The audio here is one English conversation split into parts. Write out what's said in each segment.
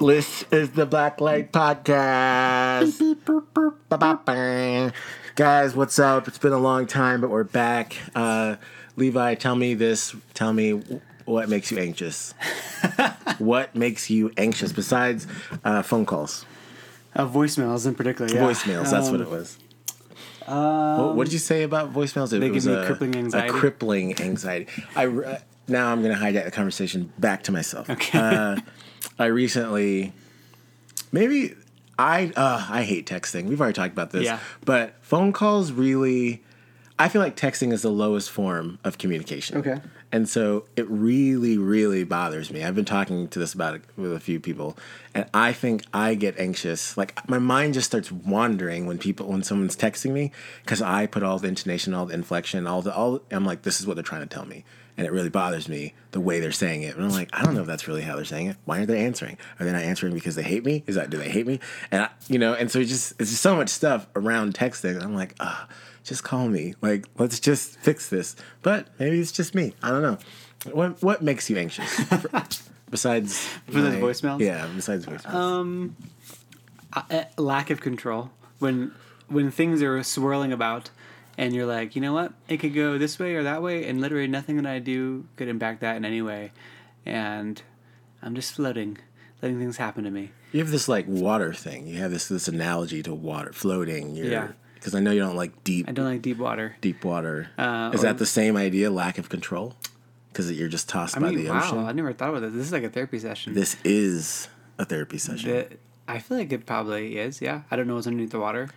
This is the Black Light Podcast. Ba-ba-ba. Guys, what's up? It's been a long time, but we're back. Uh, Levi, tell me this. Tell me what makes you anxious. what makes you anxious besides uh, phone calls, Uh, voicemails in particular. Yeah. voicemails? That's what Um, it was. what, what did you say about voicemails? It They give was me a, crippling anxiety. A crippling anxiety. I re- now I'm going to hijack the conversation back to myself. Okay. I recently, maybe I uh, I hate texting. We've already talked about this. Yeah. But phone calls really, I feel like texting is the lowest form of communication. Okay. And so it really, really bothers me. I've been talking to this about it with a few people, and I think I get anxious. Like my mind just starts wandering when people, when someone's texting me, because I put all the intonation, all the inflection, all the, all. I'm like, this is what they're trying to tell me, and it really bothers me the way they're saying it. And I'm like, I don't know if that's really how they're saying it. Why aren't they answering? Are they not answering because they hate me? Is that do they hate me? And I, you know, and so it's just it's just so much stuff around texting. And I'm like, ah just call me. Like, let's just fix this. But maybe it's just me. I don't know. What what makes you anxious? besides Besides my- voicemails? Yeah, besides voicemails. Uh, lack of control when when things are swirling about, and you're like, you know what, it could go this way or that way, and literally nothing that I do could impact that in any way, and I'm just floating, letting things happen to me. you have this like water thing. You have this this analogy to water floating. You're, Yeah. Because I know you don't like deep I don't like deep water. deep water. Uh, Is or- that the same idea? Lack of control. Because you're just tossed I by mean, the wow, ocean. I never thought about this. This is like a therapy session. This is a therapy session. The- I feel like it probably is. Yeah, I don't know what's underneath the water.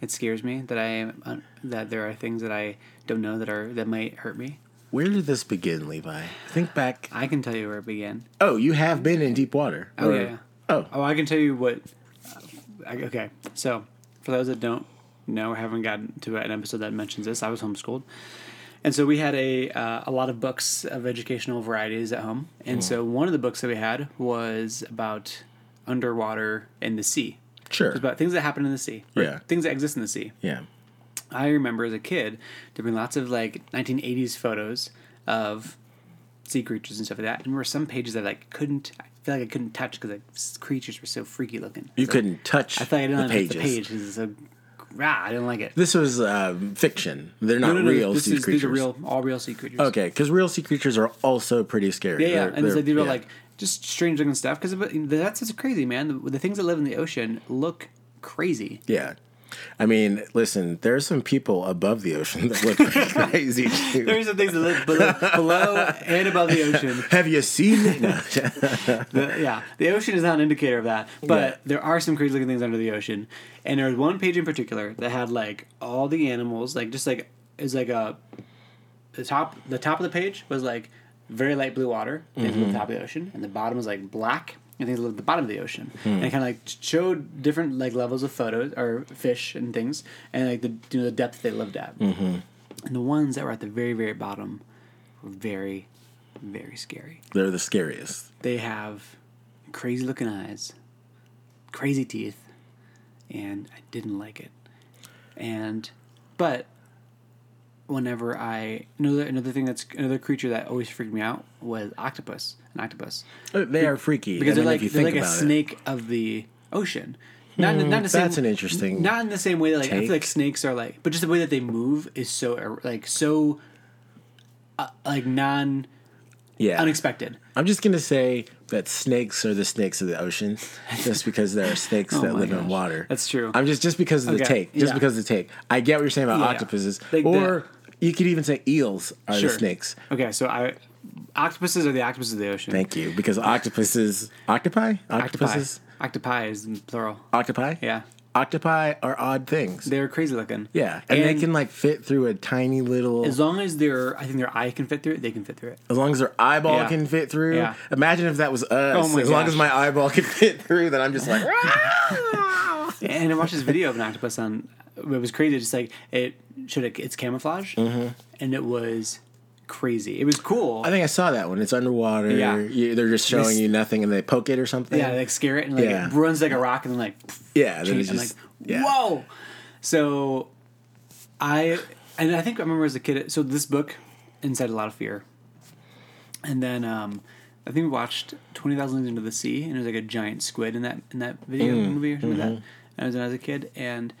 It scares me that I am uh, that there are things that I don't know that are that might hurt me. Where did this begin, Levi? Think back. I can tell you where it began. Oh, you have been in deep water. Oh Or- yeah. Oh, Oh, I can tell you what. uh, okay, so for those that don't know or haven't gotten to an episode that mentions this, I was homeschooled, and so we had a uh, a lot of books of educational varieties at home, and so one of the books that we had was about underwater in the sea. Sure. It was about things that happen in the sea. Yeah. Things that exist in the sea. yeah. I remember as a kid there being lots of like 1980s photos of sea creatures and stuff like that. And there were some pages that I like couldn't. I feel like I couldn't touch because like creatures were so freaky looking. You So couldn't touch I thought I didn't like pages. the page because it's so. Rah, I didn't like it. This was um, fiction. They're not No, no, real this sea is, creatures. These are real, all real sea creatures. Okay, because real sea creatures are also pretty scary. Yeah, yeah, They're- and they're- like these yeah. like just strange looking stuff because that's just crazy, man. The, the things that live in the ocean look crazy. Yeah. I mean, listen, there are some people above the ocean that look crazy. too. There are some things that live below, below and above the ocean. Have you seen it? No. The, yeah, the ocean is not an indicator of that, but Yeah. there are some crazy looking things under the ocean. And there was one page in particular that had like all the animals, like just like is like a the top the top of the page was like very light blue water, Mm-hmm. at the top of the ocean, and the bottom was like black, and things at the bottom of the ocean. Hmm. And it kind of like showed different like levels of photos or fish and things, and like the you know the depth they lived at. Mm-hmm. And the ones that were at the very very bottom were very very scary. They're the scariest. They have crazy looking eyes, crazy teeth, and I didn't like it. And, but whenever I another another thing that's another creature that always freaked me out was octopus. An octopus Uh, They are freaky. because I they're if like you they're think like a about it. snake of the ocean. Not, in- not in the same, that's an interesting Not in the same way that like I take. feel like snakes are like, but just the way that they move is so er- like so, uh, like non Yeah. unexpected. I'm just gonna say that snakes are the snakes of the ocean, just because there are snakes that Oh my live in gosh. water. That's true. I'm just just because of the Okay, take, just yeah. because of the take. I get what you're saying about Yeah. octopuses, Like or you could even say eels are Sure. the snakes. Okay, so I octopuses are the octopuses of the ocean. Thank you, because octopuses, octopi, Octopi. octopuses, Octopi is plural. octopi, Yeah, octopi are odd things. they're crazy looking. yeah, and, they can like fit through a tiny little. As long as their, I think their eye can fit through it, they can fit through it. As long as their eyeball Yeah. can fit through. Yeah. Imagine if that was us. Oh my as long as my eyeball can fit through, then I'm just like. Ah! And I watched this video of an octopus on. It was crazy. Just like it showed it, its camouflage, mm-hmm. and it was crazy. It was cool. I think I saw that one. It's underwater. Yeah. You, they're just showing This- you nothing, and they poke it or something. yeah, they, like scare it and like Yeah. it runs like a rock and then like yeah. Then it's just, like, yeah. whoa. So, I and I think I remember as a kid. So this book incited a lot of fear, and then um, I think we watched Twenty Thousand Leagues Into the Sea, and it was like a giant squid in that in that video movie or something like that. And I was when I was a kid, and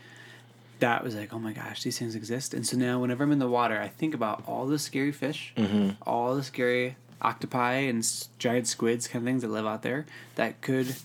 that was like, oh my gosh, these things exist. And so now, whenever I'm in the water, I think about all the scary fish, mm-hmm. all the scary octopi and giant squids, kind of things that live out there that could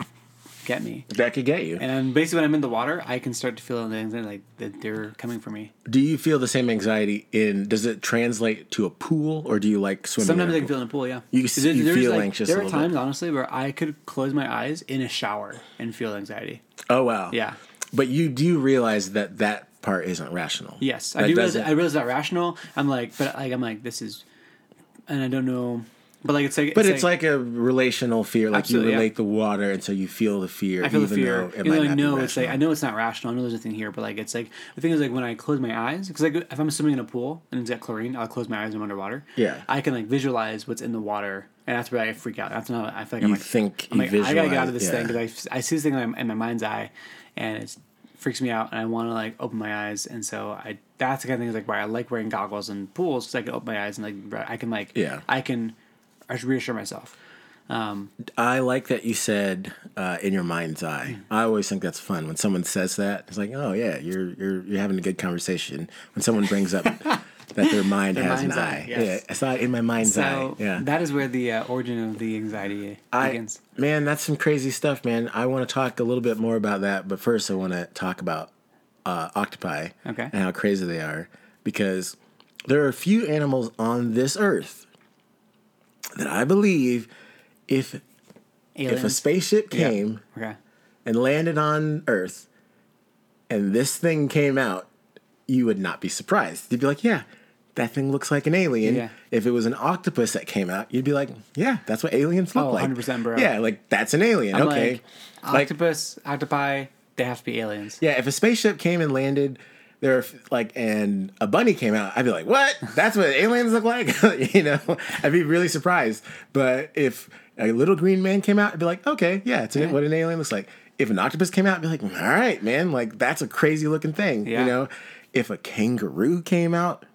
get me. That could get you. And basically, when I'm in the water, I can start to feel the anxiety, like that they're coming for me. Do you feel the same anxiety in? Does it translate to a pool, or do you like swimming? Sometimes I a can feel in the pool, yeah. You There- you feel like- anxious There a are little bit. times, honestly, where I could close my eyes in a shower and feel anxiety. Oh wow. Yeah. But you do realize that that part isn't rational. Yes, I do realize. I realize that rational. I'm like, but like, I'm like, this is, and I don't know, but like, it's like, But it's like, a relational fear. Like you yeah. relate the water, and so you feel the fear. I feel the fear. Though it Even I know it's like. I know it's not rational. I know there's nothing here, but like it's like the thing is like when I close my eyes because like if I'm swimming in a pool and it's got chlorine, I'll close my eyes and I'm underwater. Yeah. I can like visualize what's in the water, and that's where I freak out. That's not. I feel like I'm like think I'm you like I gotta get out of this yeah. thing because I, I see this thing in my, in my mind's eye, and it freaks me out, and I want to like open my eyes, and so I that's the kind of thing is like why I like wearing goggles in pools because I can open my eyes and like I can like Yeah. I can I should reassure myself. Um, I like that you said uh, in your mind's eye. I always think that's fun when someone says that. It's like, oh yeah, you're you're you're having a good conversation. When someone brings up that their mind has mind's an eye, eye, yes. yeah, I saw it in my mind's so eye. Yeah, that is where the uh, origin of the anxiety I, begins. man, that's some crazy stuff, man. I want to talk a little bit more about that, but first, I want to talk about uh, octopi Okay. and how crazy they are because there are a few animals on this earth that I believe if if a spaceship came Okay. and landed on Earth, and this thing came out, you would not be surprised. You'd be like, "Yeah, that thing looks like an alien." Yeah. If it was an octopus that came out, you'd be like, "Yeah, that's what aliens look Oh, like." 100%, bro. Yeah, like that's an alien. I'm okay, like, like octopus, octopi, they have to be aliens. yeah, if a spaceship came and landed. There, like, and a bunny came out. I'd be like, "What? That's what aliens look like?" you know, I'd be really surprised. But if a little green man came out, I'd be like, "Okay, yeah, it's what an alien looks like." If an octopus came out, I'd be like, "All right, man, like that's a crazy looking thing." Yeah. You know, if a kangaroo came out,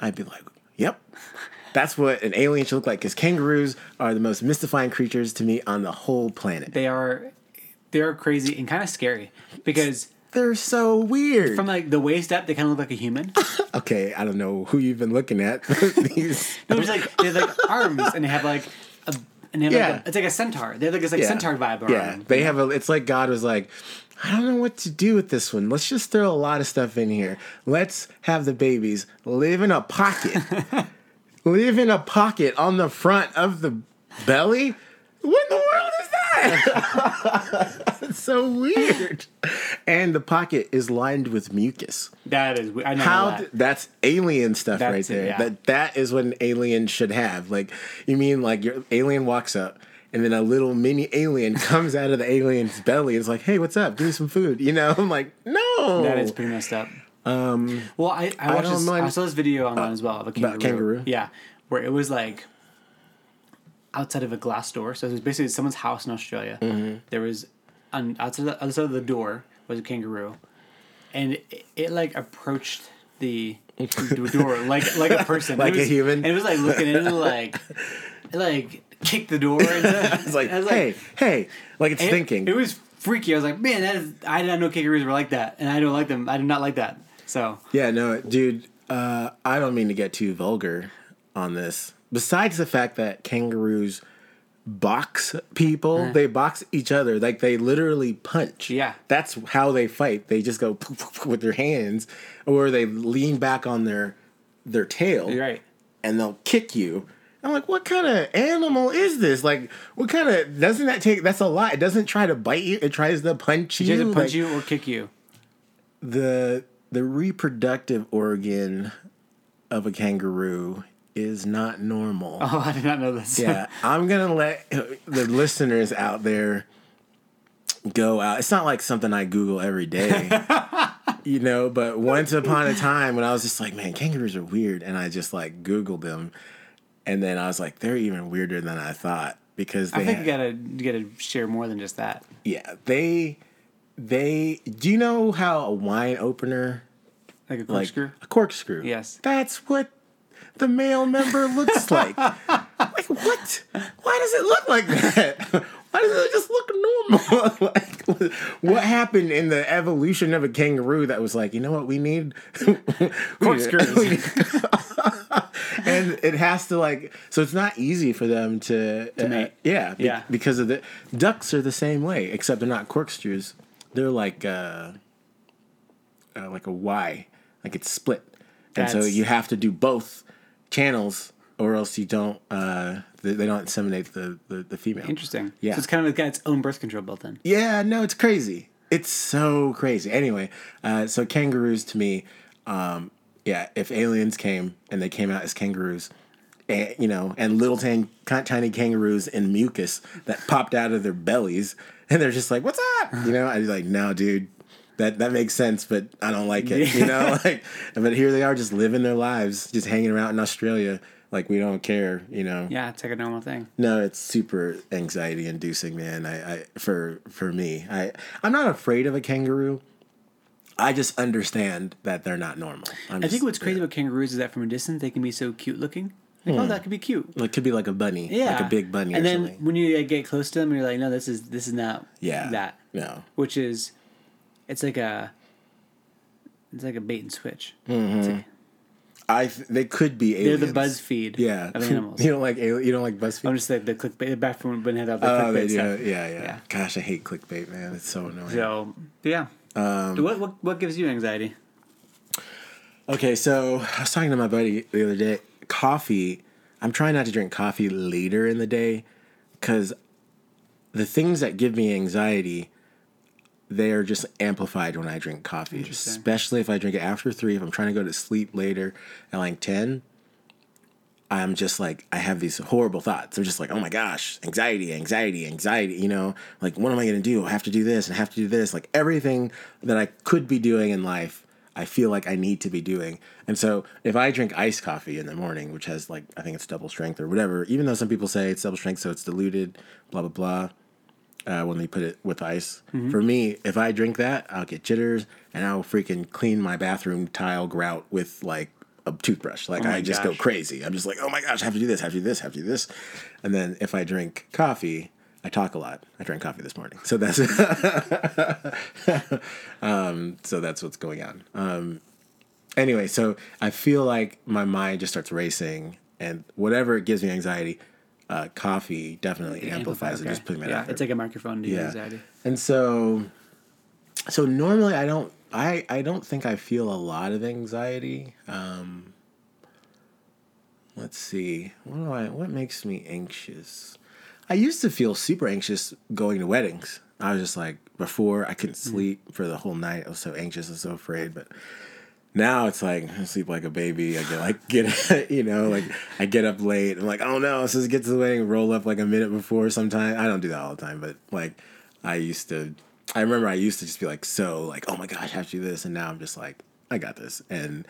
I'd be like, "Yep." That's what an alien should look like because kangaroos are the most mystifying creatures to me on the whole planet. They are, they are crazy and kind of scary because They're so weird. from like the waist up, they kind of look like a human. Okay, I don't know who you've been looking at. These, No, it's like they have like arms and they have like a and they have Yeah. like a, it's like a centaur. They have like this like yeah. centaur vibe. Around Yeah, them. they have a. It's like God was like, I don't know what to do with this one. Let's just throw a lot of stuff in here. Let's have the babies live in a pocket. live in a pocket on the front of the belly. What in the world is that? it's so weird. And the pocket is lined with mucus. That is. I know How that. th- that's alien stuff That's right it, there. yeah. That that is what an alien should have. Like you mean like your alien walks up and then a little mini alien comes out of the alien's belly and is like, "Hey, what's up? Give me some food." You know? I'm like, "No." That is pretty messed up. Um, well, I I watched don't this, I saw this video online as well of a kangaroo. about kangaroo? Yeah, where it was like outside of a glass door. So it was basically someone's house in Australia. Mm-hmm. There was on outside the other side of the door was a kangaroo, and it, it like approached the door like like a person, Like It a human? and it was like looking it like like kicked the door. And It's like, I was "Hey, hey." Like it's it- thinking. It, was freaky. I was like, man, that is, I did not know kangaroos were like that, and I don't like them. I do not like that. So Yeah, no, dude. Uh, I don't mean to get too vulgar on this. Besides the fact that kangaroos box people, they box each other. Like they literally punch. Yeah. that's how they fight. They just go poof, poof, poof with their hands, or they lean back on their their tail, you're right. and they'll kick you. I'm like, what kind of animal is this? Like, what kind of doesn't that take? That's a lot. It doesn't try to bite you. It tries to punch you. doesn't punch like- you or kick you. the the reproductive organ of a kangaroo is not normal. Oh, I did not know this. Yeah, I'm gonna let the listeners out there go out. It's not like something I Google every day, you know. But once upon a time, when I was just like, man, kangaroos are weird, and I just like Googled them, and then I was like, they're even weirder than I thought because they I think you gotta you gotta share more than just that. yeah they they do you know how a wine opener Like a like corkscrew. a corkscrew. Yes. That's what the male member looks like. like like, what? Why does it look like that? Why does it just look normal? like, what happened in the evolution of a kangaroo that was like, you know what, we need Corkscrews. and it has to like, so it's not easy for them to, to mate. yeah, be- Yeah. because of the ducks are the same way, except they're not corkscrews. They're like, uh, uh like a Y, like it's split, and so you have to do both channels, or else you don't. Uh, they, they don't inseminate the, the the female. Interesting. Yeah. So it's kind of got its own birth control built in. Yeah, no, it's crazy. It's so crazy. Anyway, uh, so kangaroos to me, um, yeah, if aliens came and they came out as kangaroos, and, you know, and little tan- tiny kangaroos in mucus that popped out of their bellies, and they're just like, "What's up?" You know, I'd be like, "No, dude." That, that makes sense, but I don't like it. You know, like, but here they are, just living their lives, just hanging around in Australia, like we don't care. You know, Yeah, it's like a normal thing. no, it's super anxiety inducing, man. I, I for for me, I I'm not afraid of a kangaroo. I just understand that they're not normal. I'm I just- think what's crazy about kangaroos is that from a distance they can be so cute looking. Like, oh, that could be cute. It could be like a bunny, Yeah, like a big bunny And then something. when you like, get close to them, you're like, no, this is this is not Yeah, that. No, Which is, it's like a, it's like a bait and switch. Mm-hmm. Like- I th- they could be aliens. they're the BuzzFeed Yeah, of animals. you don't like you don't like BuzzFeed. I'm just like the clickbait back from when they had all the oh, clickbait they do. stuff. Yeah, yeah, Yeah. Gosh, I hate clickbait, man. It's so annoying. So yeah. Um, what, what what gives you anxiety? Okay, so I was talking to my buddy the other day. Coffee, I'm trying not to drink coffee later in the day because the things that give me anxiety, they are just amplified when I drink coffee. Especially if I drink it after three. If I'm trying to go to sleep later at like 10, I'm just like, I have these horrible thoughts. I'm just like, oh my gosh, anxiety, anxiety, anxiety. You know, like, what am I going to do? I have to do this and I have to do this. Like, everything that I could be doing in life, I feel like I need to be doing. And so, if I drink iced coffee in the morning, which has like, I think it's double strength or whatever, even though some people say it's double strength, so it's diluted, blah, blah, blah. Uh, when they put it with ice. For me, if I drink that, I'll get jitters and I'll freaking clean my bathroom tile grout with like a toothbrush. Like my I just go crazy. I'm just like, oh my gosh, I have to do this, I have to do this, I have to do this. And then if I drink coffee, I talk a lot. I drank coffee this morning, so that's um, so that's what's going on. Um, anyway, so I feel like my mind just starts racing, and whatever it gives me anxiety, uh, coffee definitely amplifies it. okay. Just putting it yeah, out there. it's like a microphone to Yeah. anxiety. And so so normally I don't I I don't think I feel a lot of anxiety. Um let's see. What do I what makes me anxious? I used to feel super anxious going to weddings. I was just like before I couldn't sleep for the whole night. I was so anxious and so afraid, but now it's like I sleep like a baby. I get like get you know like I get up late. I'm like oh no, let's just get to the wedding. Roll up like a minute before. Sometimes I don't do that all the time, but like I used to. I remember I used to just be like so like oh my gosh, I have to do this, and now I'm just like I got this. And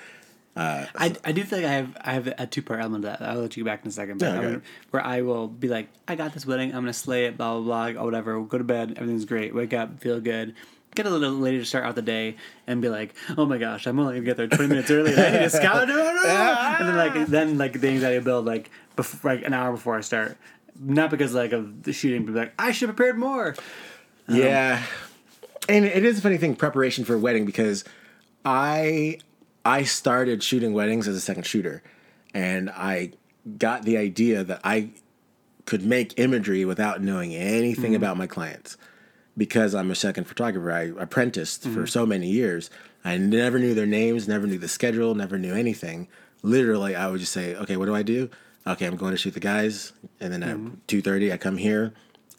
uh, I, I do feel like I have I have a two part element to that. I'll let you back in a second. But I okay. would- where I will be like, I got this wedding. I'm gonna slay it. Blah blah blah. Or whatever. Go to bed. Everything's great. Wake up. Feel good. Get a little later to start out the day and be like, oh my gosh, I'm only gonna get there 20 minutes early. I need to scout and then like then like the anxiety build like before like an hour before I start. Not because like of the shooting, but like I should have prepared more. Yeah. Um, And it is a funny thing, preparation for a wedding, because I I started shooting weddings as a second shooter. And I got the idea that I could make imagery without knowing anything mm-hmm. about my clients. Because I'm a second photographer. I apprenticed for mm-hmm. so many years. I never knew their names, never knew the schedule, never knew anything. Literally, I would just say, okay, what do I do? Okay, I'm going to shoot the guys. And then at mm-hmm. 2.30, I come here.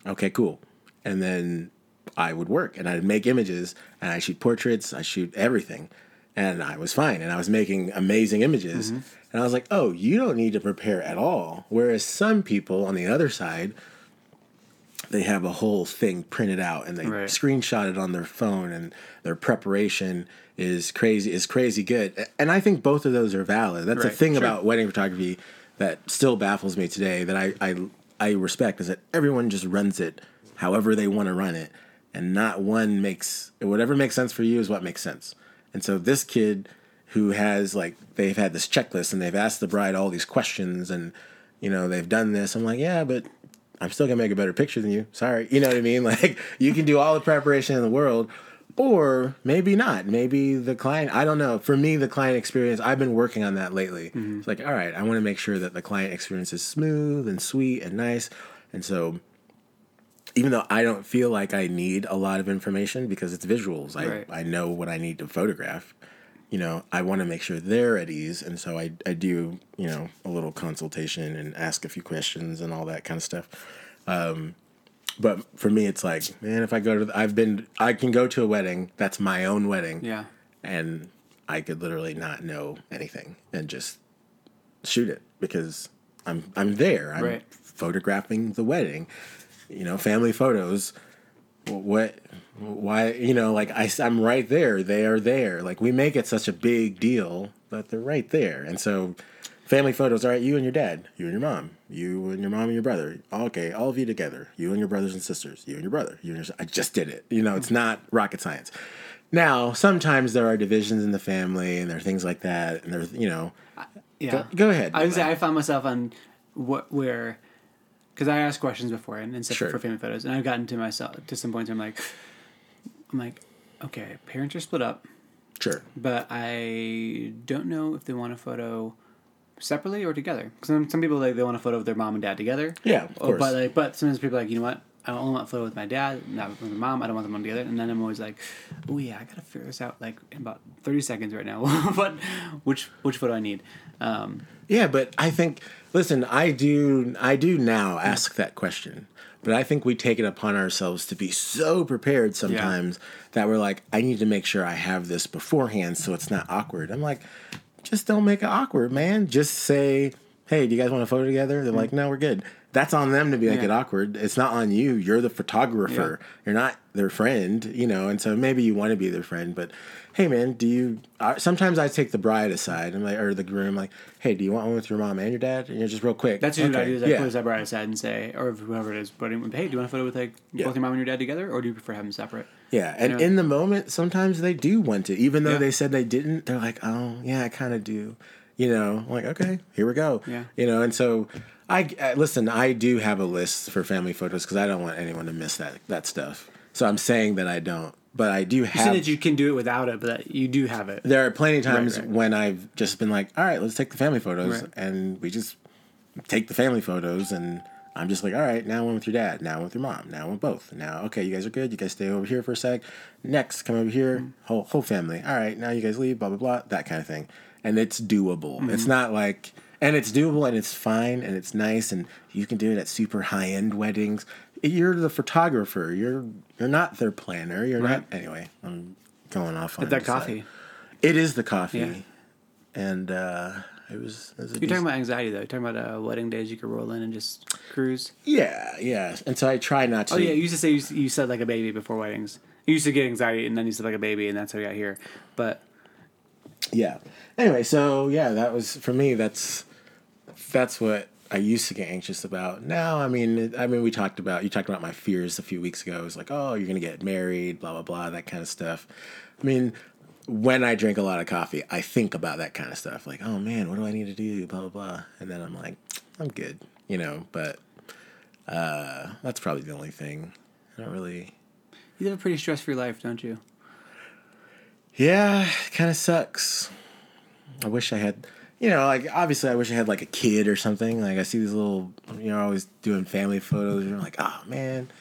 Okay, cool. And then I would work and I'd make images and I shoot portraits, I shoot everything. And I was fine and I was making amazing images. Mm-hmm. And I was like, oh, you don't need to prepare at all. Whereas some people on the other side, they have a whole thing printed out and they Right. screenshot it on their phone and their preparation is crazy is crazy good. And I think both of those are valid. That's the thing sure. about wedding photography that still baffles me today that I, I I respect is that everyone just runs it however they want to run it and not one makes whatever makes sense for you is what makes sense. And so this kid who has like they've had this checklist and they've asked the bride all these questions and you know, they've done this. I'm like, yeah, but I'm still gonna make a better picture than you. Sorry, you know what I mean? Like you can do all the preparation in the world, or maybe not. Maybe the client. I don't know. For me, the client experience. I've been working on that lately. Mm-hmm. It's like, all right, I want to make sure that the client experience is smooth and sweet and nice, and so. Even though I don't feel like I need a lot of information because it's visuals, I, Right. I know what I need to photograph you know, I want to make sure they're at ease. And so I, I do, you know, a little consultation and ask a few questions and all that kind of stuff. Um, but for me, it's like, man, if I go to, the, I've been, I can go to a wedding that's my own wedding. Yeah. And I could literally not know anything and just shoot it because I'm, I'm there. I'm Right. photographing the wedding, you know, family photos what why you know like I, i'm right there they are there like we make it such a big deal that they're right there and so family photos all right you and your dad you and your mom you and your mom and your brother okay all of you together you and your brothers and sisters you and your brother you and your i just did it you know it's not rocket science now sometimes there are divisions in the family and there are things like that and there's you know Yeah. Go- go ahead. I would say I found myself on what where because I asked questions before and, and stuff Sure. for family photos, and I've gotten to myself to some points. Where I'm like, I'm like, okay, parents are split up, sure but I don't know if they want a photo separately or together. Because some, some people like they want a photo of their mom and dad together. Yeah, of course. But like, but sometimes people are like, you know what? I only want photo with my dad, not with my mom. I don't want them on together. And then I'm always like, oh yeah, I gotta figure this out like in about thirty seconds right now. but which which photo I need? Um, Yeah, but I think listen, I do I do now ask that question. But I think we take it upon ourselves to be so prepared sometimes that we're like, I need to make sure I have this beforehand so it's not awkward. I'm like, just don't make it awkward, man. Just say, Hey, do you guys want a photo together? They're like, No, we're good. That's on them to be like Yeah. it awkward. It's not on you. You're the photographer. You're not their friend, you know. And so maybe you want to be their friend, but hey, man, do you? Uh, sometimes I take the bride aside and like, or the groom, like, hey, do you want one with your mom and your dad? And you're just real quick. That's usually what I do. Is I yeah. put a separate aside and say, or whoever it is, but hey, do you want a photo with like Yeah. both your mom and your dad together, or do you prefer having them separate? Yeah, and Yeah. in the moment, sometimes they do want to, even though Yeah. they said they didn't. They're like, "Oh, yeah, I kind of do," you know. I'm like, okay, here we go. Yeah. you know. And so, I uh, listen. I do have a list for family photos because I don't want anyone to miss that that stuff. So I'm saying that I don't, but I do You said have. that you can do it without it, but you do have it. there are plenty of times right. when I've just been like, "All right, let's take the family photos," Right. and we just take the family photos and. I'm just like, all right, now one with your dad, now one with your mom, now one with both. Now, okay, you guys are good. You guys stay over here for a sec. Next, come over here, Mm-hmm. whole whole family. All right, now you guys leave, blah blah blah, that kind of thing. And it's doable. It's Mm-hmm. not like, and it's doable and it's fine and it's nice and you can do it at super high end weddings. You're the photographer. You're you're not their planner. You're Right. not. Anyway, I'm going off on that coffee. It is the coffee, Yeah. and uh, it was. It was You're decent- talking about anxiety though. You're talking about uh, wedding days you could roll in and just cruise. Yeah, yeah. And so I try not to. Oh yeah, you used to say you, you said like a baby before weddings. You used to get anxiety and then you said like a baby and that's how you got here. But yeah. Anyway, so yeah, that was for me. That's that's what I used to get anxious about. Now, I mean, I mean, we talked about you talked about my fears a few weeks ago. It was like, oh, you're gonna get married, blah blah blah, that kind of stuff. I mean, when I drink a lot of coffee, I think about that kind of stuff. Like, oh man, what do I need to do, blah blah blah, and then I'm like, I'm good, you know. But uh, that's probably the only thing. I don't really. you live a pretty stress free life, don't you? Yeah, kind of sucks. I wish I had, you know, like obviously I wish I had like a kid or something. Like I see these little, you know, always doing family photos, and I'm like, oh man,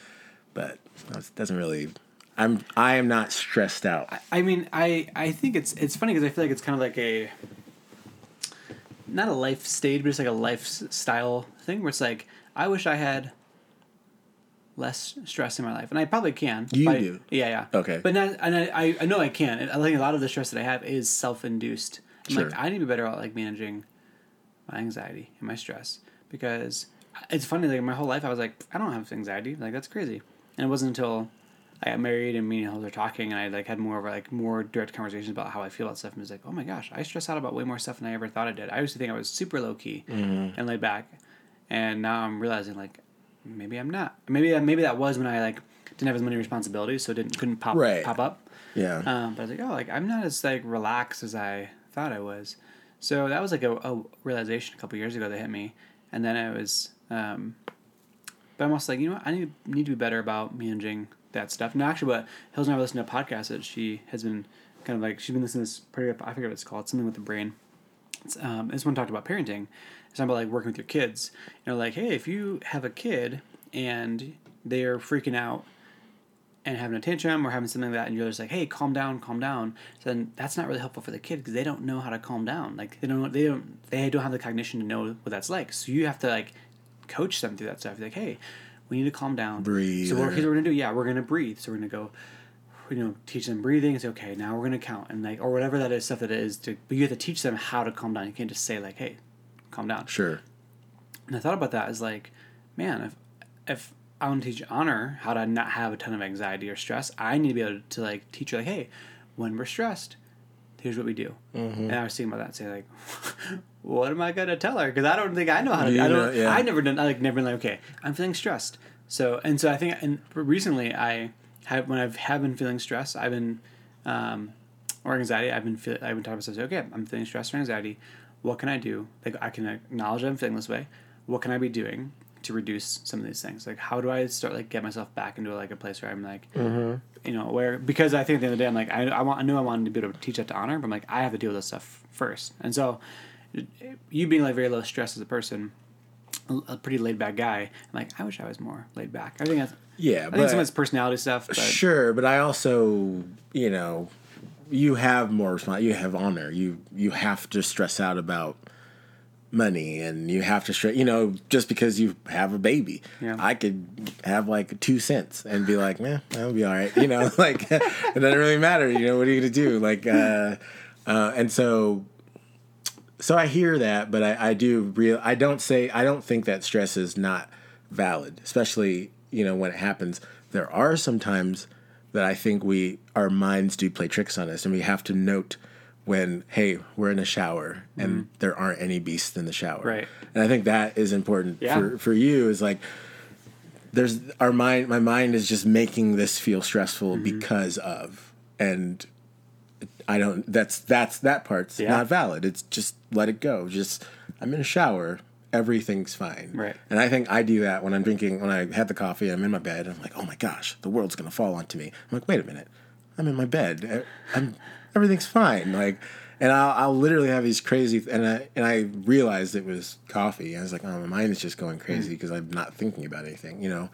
but it doesn't really. I'm I am not stressed out. I mean, I I think it's it's funny because I feel like it's kind of like a not a life stage, but it's like a lifestyle thing where it's like I wish I had less stress in my life, and I probably can. You by- do? yeah, yeah. Okay. but not, and I, I I know I can. And I think a lot of the stress that I have is self induced. I'm Sure. like I need to be better at like managing my anxiety and my stress because it's funny. Like my whole life, I was like, I don't have anxiety. Like that's crazy. And it wasn't until I got married and me and Hills were talking, and I like had more of like more direct conversations about how I feel about stuff. And it was like, oh my gosh, I stress out about way more stuff than I ever thought I did. I used to think I was super low key and laid back, and now I'm realizing like maybe I'm not. Maybe that maybe that was when I like didn't have as many responsibilities, so it didn't couldn't pop Right. pop up. Yeah. Um, but I was like, oh, like I'm not as like relaxed as I thought I was. So that was like a, a realization a couple years ago that hit me, and then I was. Um, but I'm also like, you know what? I need need to be better about managing that stuff. No, actually, but Hills never listened to a podcast that she has been kind of like she's been listening to this pretty. I forget what it's called. Something with the brain. Um, this one talked about parenting. It's about like working with your kids. You know, like hey, if you have a kid and they are freaking out and having a tantrum or having something like that, and you're just like, hey, calm down, calm down. So then that's not really helpful for the kid because they don't know how to calm down. Like they don't, they don't, they don't have the cognition to know what that's like. So you have to like coach them through that stuff. You're like, hey, we need to calm down. Breathe. So what, here's what we're gonna do. Yeah, we're gonna breathe. So we're gonna go. You know, teach them breathing. It's okay. Now we're gonna count and like or whatever that is stuff that it is to. But you have to teach them how to calm down. You can't just say like, hey, calm down. Sure. And I thought about that as like, man, if if I want to teach Honor how to not have a ton of anxiety or stress, I need to be able to like teach her like, hey, when we're stressed, here's what we do. Mm-hmm. And I was thinking about that, say like, what am I gonna tell her? Because I don't think I know how to. You I don't. yeah. I never done. I like never been like, okay, I'm feeling stressed. So and so I think and recently I have when I've have been feeling stressed, I've been um, or anxiety. I've been feel, I've been talking about stuff. Okay, I'm feeling stress or anxiety. What can I do? Like I can acknowledge I'm feeling this way. What can I be doing to reduce some of these things? Like how do I start like get myself back into like a place where I'm like, mm-hmm. you know, where because I think at the end of the day I'm like I, I want I knew I wanted to be able to teach that to Honor, but I'm like I have to deal with this stuff first. And so you being like very low stress as a person, a pretty laid back guy. I'm like I wish I was more laid back. I think that's Yeah, I but think some of it's personality stuff. But sure, but I also, you know, you have more response. You have Honor. You you have to stress out about money, and you have to stress. You know, just because you have a baby, Yeah. I could have like two cents and be like, man, that'll be all right. You know, like it doesn't really matter. You know, what are you gonna do? Like, uh, uh, and so so I hear that, but I, I do real. I don't say I don't think that stress is not valid, especially you know when it happens. There are some times that I think we our minds do play tricks on us, and we have to note when hey we're in a shower and mm-hmm. there aren't any beasts in the shower. Right. And I think that is important Yeah. for for you is like there's our mind my mind is just making this feel stressful mm-hmm. because of and I don't that's that's that part's Yeah. not valid. It's just let it go. Just I'm in a shower, everything's fine. Right. And I think I do that when I'm drinking when I had the coffee, I'm in my bed, I'm like, "Oh my gosh, the world's going to fall onto me." I'm like, "Wait a minute. I'm in my bed. I'm everything's fine." Like and I'll, I'll literally have these crazy and I and I realized it was coffee. I was like, "Oh, my mind is just going crazy because I'm not thinking about anything," you know.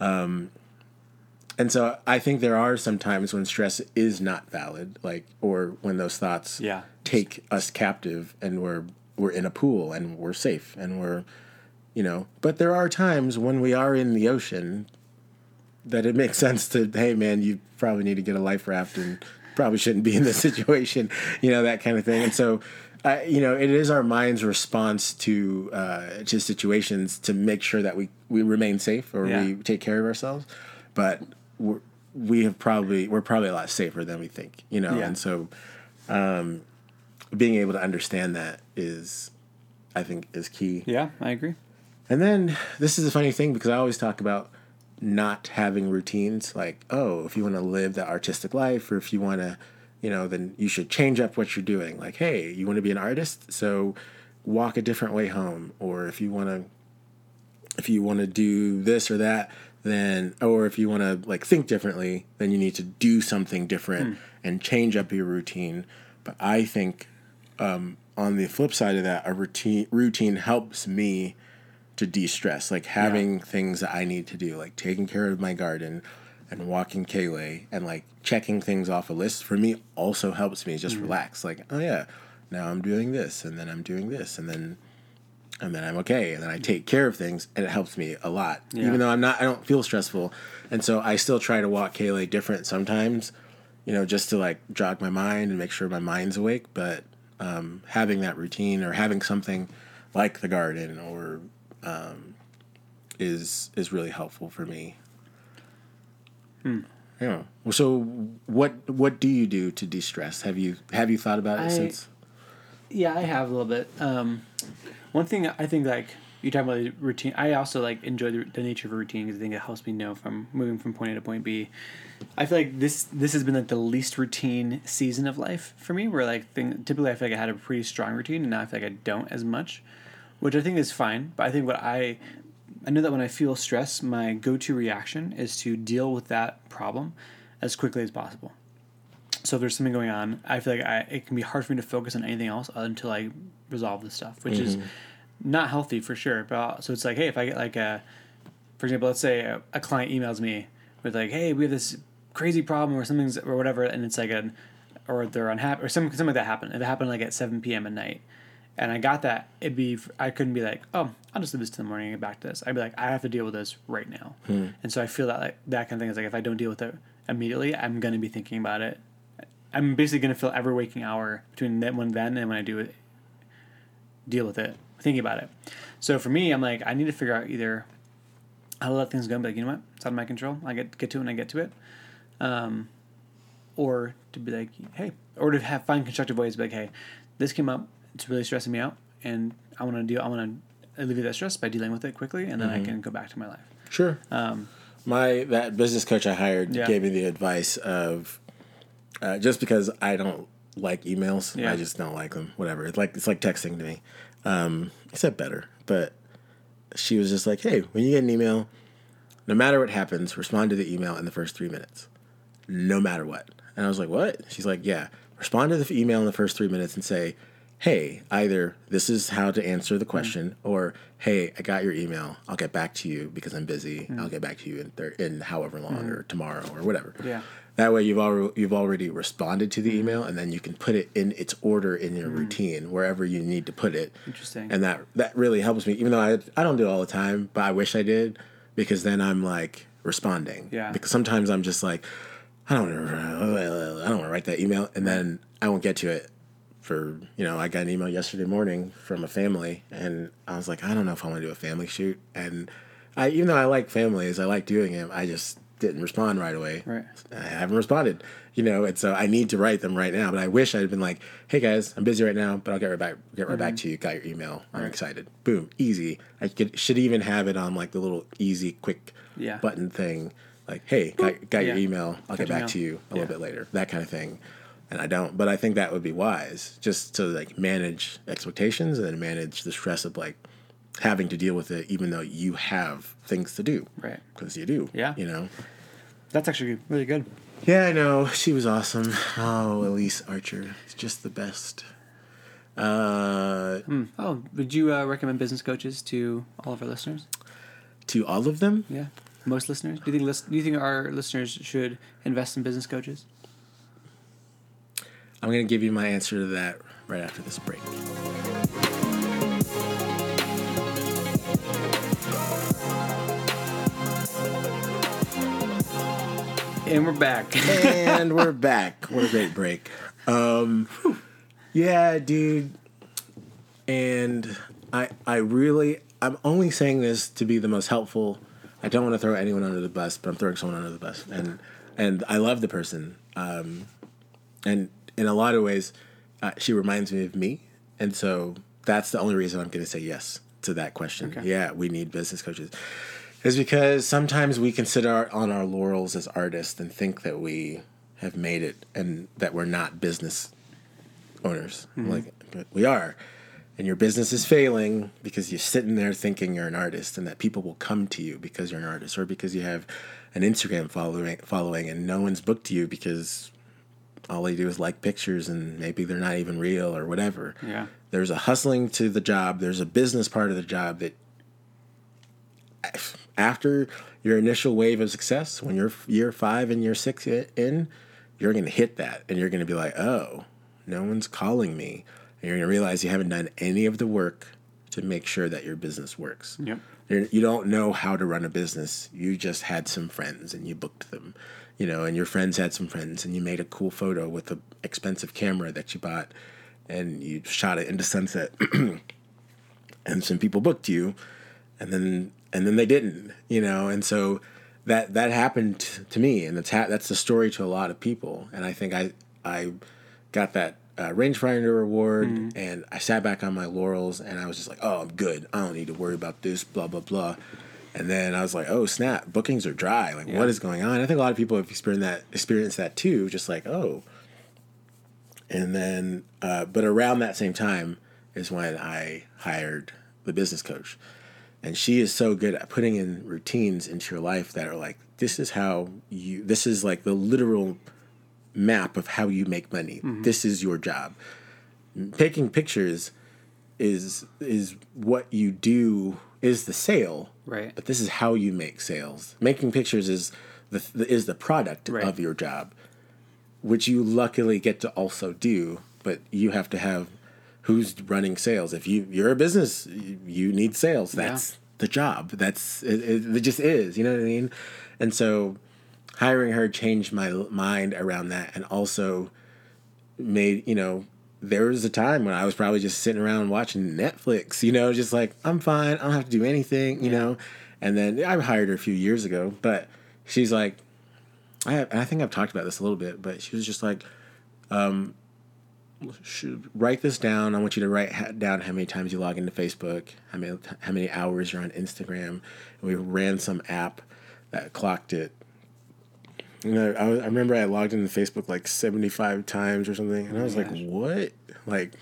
Um, And so I think there are some times when stress is not valid, like or when those thoughts Yeah. take us captive and we're we're in a pool and we're safe and we're you know, but there are times when we are in the ocean that it makes sense to hey man, you probably need to get a life raft and probably shouldn't be in this situation, you know, that kind of thing. And so uh, you know, it is our mind's response to uh, to situations to make sure that we, we remain safe or Yeah. we take care of ourselves. But we're, we have probably we're probably a lot safer than we think, you know. Yeah. And so, um, being able to understand that is, I think, is key. yeah, I agree. And then this is a funny thing because I always talk about not having routines. Like, oh, if you want to live the artistic life, or if you want to, you know, then you should change up what you're doing. Like, hey, you want to be an artist, so walk a different way home. Or if you want to, if you want to do this or that, then, or if you want to like think differently, then you need to do something different and change up your routine. But I think um, on the flip side of that, a routine routine helps me to de-stress like having things that i need to do like taking care of my garden and walking Kaylee and like checking things off a list for me also helps me just relax like oh yeah now i'm doing this and then i'm doing this and then and then i'm okay and then i take care of things and it helps me a lot Yeah. even though i'm not i don't feel stressful. And so i still try to walk Kaylee different sometimes you know just to like jog my mind and make sure my mind's awake but um, having that routine or having something like the garden or um, is is really helpful for me. Yeah. Well, so what what do you do to de stress? Have you have you thought about it I- since? Yeah, I have a little bit. Um, one thing I think like you talk about the routine. I also like enjoy the, the nature of a routine because I think it helps me know from moving from point A to point B. I feel like this this has been like the least routine season of life for me. Where like thing, typically I feel like I had a pretty strong routine, and now I feel like I don't as much. Which I think is fine. But I think what I I know that when I feel stress, my go-to reaction is to deal with that problem as quickly as possible. So if there's something going on, I feel like I, it can be hard for me to focus on anything else until I resolve this stuff, which is mm-hmm. not healthy for sure. But so it's like, hey, if I get like a, for example, let's say a, a client emails me with like, hey, we have this crazy problem or something's or whatever, and it's like an, or they're unhappy or something something like that happened. It happened like at seven p.m. at night, and I got that, it'd be I couldn't be like, oh, I'll just leave this to the morning and get back to this. I'd be like, I have to deal with this right now, and so I feel that like that kind of thing is like if I don't deal with it immediately, I'm gonna be thinking about it. I'm basically gonna feel every waking hour between then when then and when I do it, deal with it, thinking about it. So for me, I'm like, I need to figure out either how to let things go, and be like, you know what, it's out of my control. I get get to it when I get to it, um, or to be like, hey, or to have find constructive ways to be like, hey, this came up, it's really stressing me out, and I want to deal, I want to alleviate that stress by dealing with it quickly, and then I can go back to my life. Sure. Um, My that business coach I hired Yeah. gave me the advice of uh, just because I don't like emails, Yeah. I just don't like them. Whatever. It's like it's like texting to me. Um, said better, but she was just like, "Hey, when you get an email, no matter what happens, respond to the email in the first three minutes, no matter what." And I was like, "What?" She's like, "Yeah, respond to the email in the first three minutes and say." Hey, either this is how to answer the question, mm. or hey, I got your email. I'll get back to you because I'm busy. Mm. I'll get back to you in thir- in however long mm. or tomorrow or whatever. Yeah. That way, you've already you've already responded to the email, and then you can put it in its order in your routine wherever you need to put it. Interesting. And that that really helps me, even though I I don't do it all the time, but I wish I did because then I'm like responding. Yeah. Because sometimes I'm just like, I don't I don't want to write that email, and then I won't get to it. For you know, I got an email yesterday morning from a family, and I was like, I don't know if I want to do a family shoot, and I even though I like families, I like doing them, I just didn't respond right away. Right. I haven't responded, you know, and so I need to write them right now. But I wish I'd been like, "Hey guys, I'm busy right now, but I'll get right back, get right back to you. Got your email. I'm excited. Boom, easy. I could should even have it on like the little easy, quick Yeah. button thing, like, "Hey, got, got your email. I'll get back email. to you a Yeah. little bit later." That kind of thing. And I don't, but I think that would be wise, just to like manage expectations and manage the stress of like having to deal with it, even though you have things to do, Right. Because you do, Yeah. You know. That's actually really good. Yeah, I know. She was awesome. Oh, Elise Archer. It's just the best. Uh, Oh, would you uh, recommend business coaches to all of our listeners? to all of them? Yeah, most listeners. Do you think lis- do you think our listeners should invest in business coaches? I'm going to give you my answer to that right after this break. And we're back. and we're back. What a great break. Um, yeah, dude. And I, I really, I'm only saying this to be the most helpful. I don't want to throw anyone under the bus, but I'm throwing someone under the bus, and and I love the person. Um, and in a lot of ways, uh, she reminds me of me, and so that's the only reason I'm going to say yes to that question. Okay. Yeah, we need business coaches is because sometimes we can sit our, on our laurels as artists and think that we have made it and that we're not business owners. Like, but we are. And your business is failing because you're sitting there thinking you're an artist and that people will come to you because you're an artist or because you have an Instagram following following and no one's booked you because all they do is like pictures and maybe they're not even real or whatever. Yeah. There's a hustling to the job, there's a business part of the job that after your initial wave of success, when you're year five and year six in, you're going to hit that and you're going to be like, oh, no one's calling me. And you're going to realize you haven't done any of the work to make sure that your business works. Yep. You're, you don't know how to run a business. You just had some friends and you booked them, you know, and your friends had some friends and you made a cool photo with an expensive camera that you bought and you shot it into sunset. and some people booked you and then and then they didn't you know? And so that that happened to me and that's ha- that's the story to a lot of people. And i think i i got that uh, rangefinder award and i sat back on my laurels and i was just like oh i'm good. I don't need to worry about this blah blah blah and then i was like oh snap bookings are dry. Like what is going on? I think a lot of people have experienced that experienced that too just like oh. And then uh, but around that same time is when i hired the business coach, and she is so good at putting in routines into your life that are like this is how you this is like the literal map of how you make money. This is your job. Taking pictures is is what you do is the sale Right. but this is how you make sales. Making pictures is the, is the product Right. of your job which you luckily get to also do but you have to have who's running sales. If you you're a business you, need sales. That's the job. That's it, it just is you know what i mean? And so hiring her changed my mind around that and also made you know there was a time when I was probably just sitting around watching Netflix, you know, just like I'm fine, I don't have to do anything, you know. And then I hired her a few years ago, but she's like, I have, I think I've talked about this a little bit, but she was just like, um, write this down. I want you to write ha- down how many times you log into Facebook, how many how many hours you're on Instagram. And we ran some app that clocked it. You know, I, was- I remember I logged into Facebook like 75 times or something, and I was like, gosh. what? Like,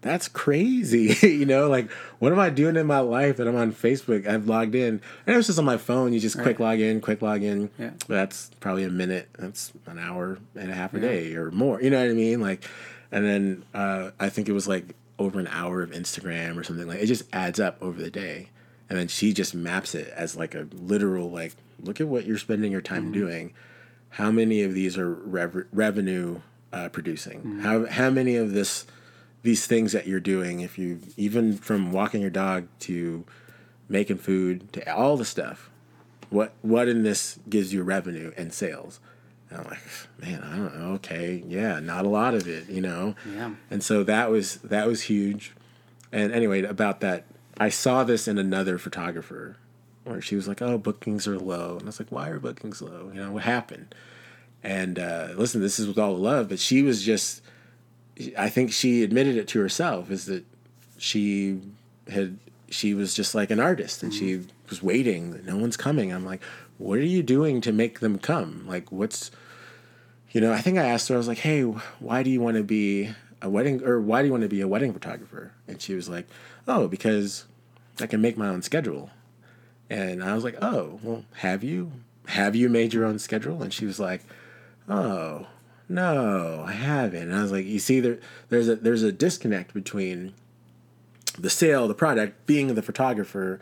that's crazy. you know, like, what am I doing in my life that I'm on Facebook? I've logged in, and it was just on my phone. You just quick Right. log in, quick log in. Yeah. But That's probably a minute. That's an hour and a half a day or more. You know what I mean? Like, and then uh, I think it was like over an hour of Instagram or something. Like, it just adds up over the day. And then she just maps it as like a literal, like, look at what you're spending your time doing. How many of these are rev- revenue uh, producing? How how many of this these things that you're doing, if you even from walking your dog to making food to all the stuff, what what in this gives you revenue and sales? And I'm like, man, I don't know. Okay, yeah, not a lot of it, you know. Yeah. And so that was that was huge. And anyway, about that, I saw this in another photographer where she was like, "Oh, bookings are low," and I was like, "Why are bookings low? You know, what happened?" And uh, listen, this is with all the love, but she was just. I think she admitted it to herself is that she had she was just like an artist and she was waiting no one's coming i'm like what are you doing to make them come like what's you know i think i asked her i was like hey why do you want to be a wedding or why do you want to be a wedding photographer and she was like oh because i can make my own schedule and i was like oh well have you have you made your own schedule and she was like oh no i haven't and i was like you see there there's a there's a disconnect between the sale, the product, being the photographer,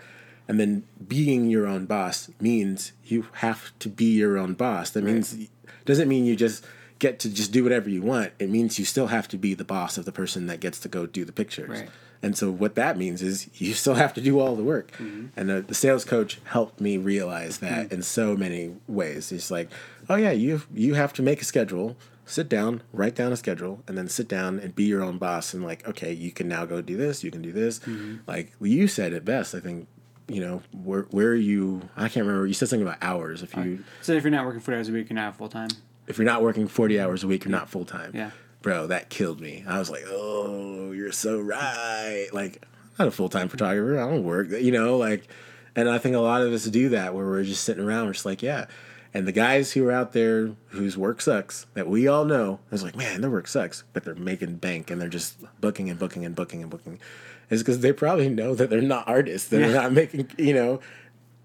and then being your own boss means you have to be your own boss. That means doesn't mean you just get to just do whatever you want. It means you still have to be the boss of the person that gets to go do the pictures. Right. And so what that means is you still have to do all the work. Mm-hmm. And the, the sales coach helped me realize that in so many ways. It's like, oh yeah, you you have to make a schedule, sit down, write down a schedule, and then sit down and be your own boss. And like, okay, you can now go do this, you can do this. Mm-hmm. Like you said it best. I think, you know, where where are you? I can't remember. You said something about hours. If you So if you're not working 40 hours a week, you're not full time. if you're not working 40 hours a week, you're not full time. Yeah. Bro, that killed me. I was like, oh, you're so right. Like, I'm not a full time photographer. I don't work, you know, like, and I think a lot of us do that where we're just sitting around, we're just like, yeah. And the guys who are out there whose work sucks, that we all know, is like, man, their work sucks, but they're making bank and they're just booking and booking and booking and booking. Is because they probably know that they're not artists. They're Yeah. not making, you know,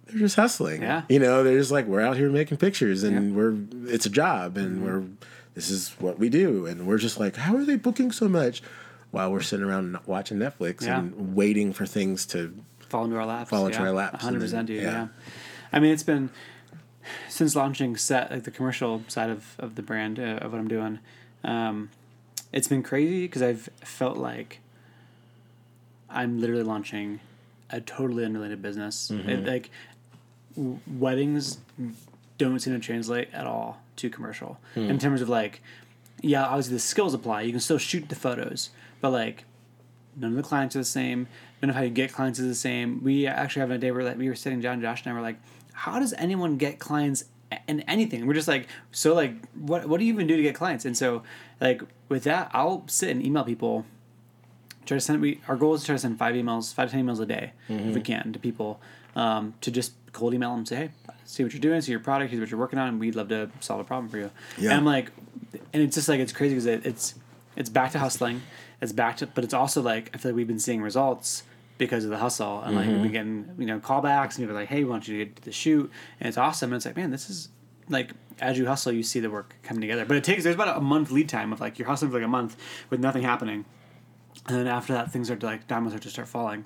they're just hustling. Yeah. You know, they're just like, we're out here making pictures and we're, it's a job and mm-hmm. we're, this is what we do. And we're just like, how are they booking so much? While we're sitting around watching Netflix Yeah. and waiting for things to, Fall into our laps. Fall into yeah. our laps 100%, then- dude. yeah. Yeah. I mean, it's been since launching set like the commercial side of, of the brand uh, of what I'm doing. Um, it's been crazy because I've felt like I'm literally launching a totally unrelated business. Mm-hmm. It, like w- weddings don't seem to translate at all to commercial Hmm. in terms of like, yeah, obviously the skills apply. You can still shoot the photos, but like none of the clients are the same. None of how you get clients is the same. We actually have a day where like we were sitting down, Josh and I were like, how does anyone get clients in anything? We're just like, so like, what what do you even do to get clients? And so like with that, I'll sit and email people. Try to send we our goal is to try to send five emails, five to ten emails a day if we can to people um, to just cold email them, say, hey, see what you're doing, see your product, here's what you're working on, and we'd love to solve a problem for you. Yeah. And I'm like, and it's just like it's crazy because it, it's it's back to hustling, it's back to, but it's also like I feel like we've been seeing results because of the hustle and like we've been getting you know callbacks and people are like hey we want you to get to the shoot and it's awesome and it's like man this is like as you hustle you see the work coming together but it takes there's about a month lead time of like you're hustling for like a month with nothing happening and then after that things are like dominoes are to start falling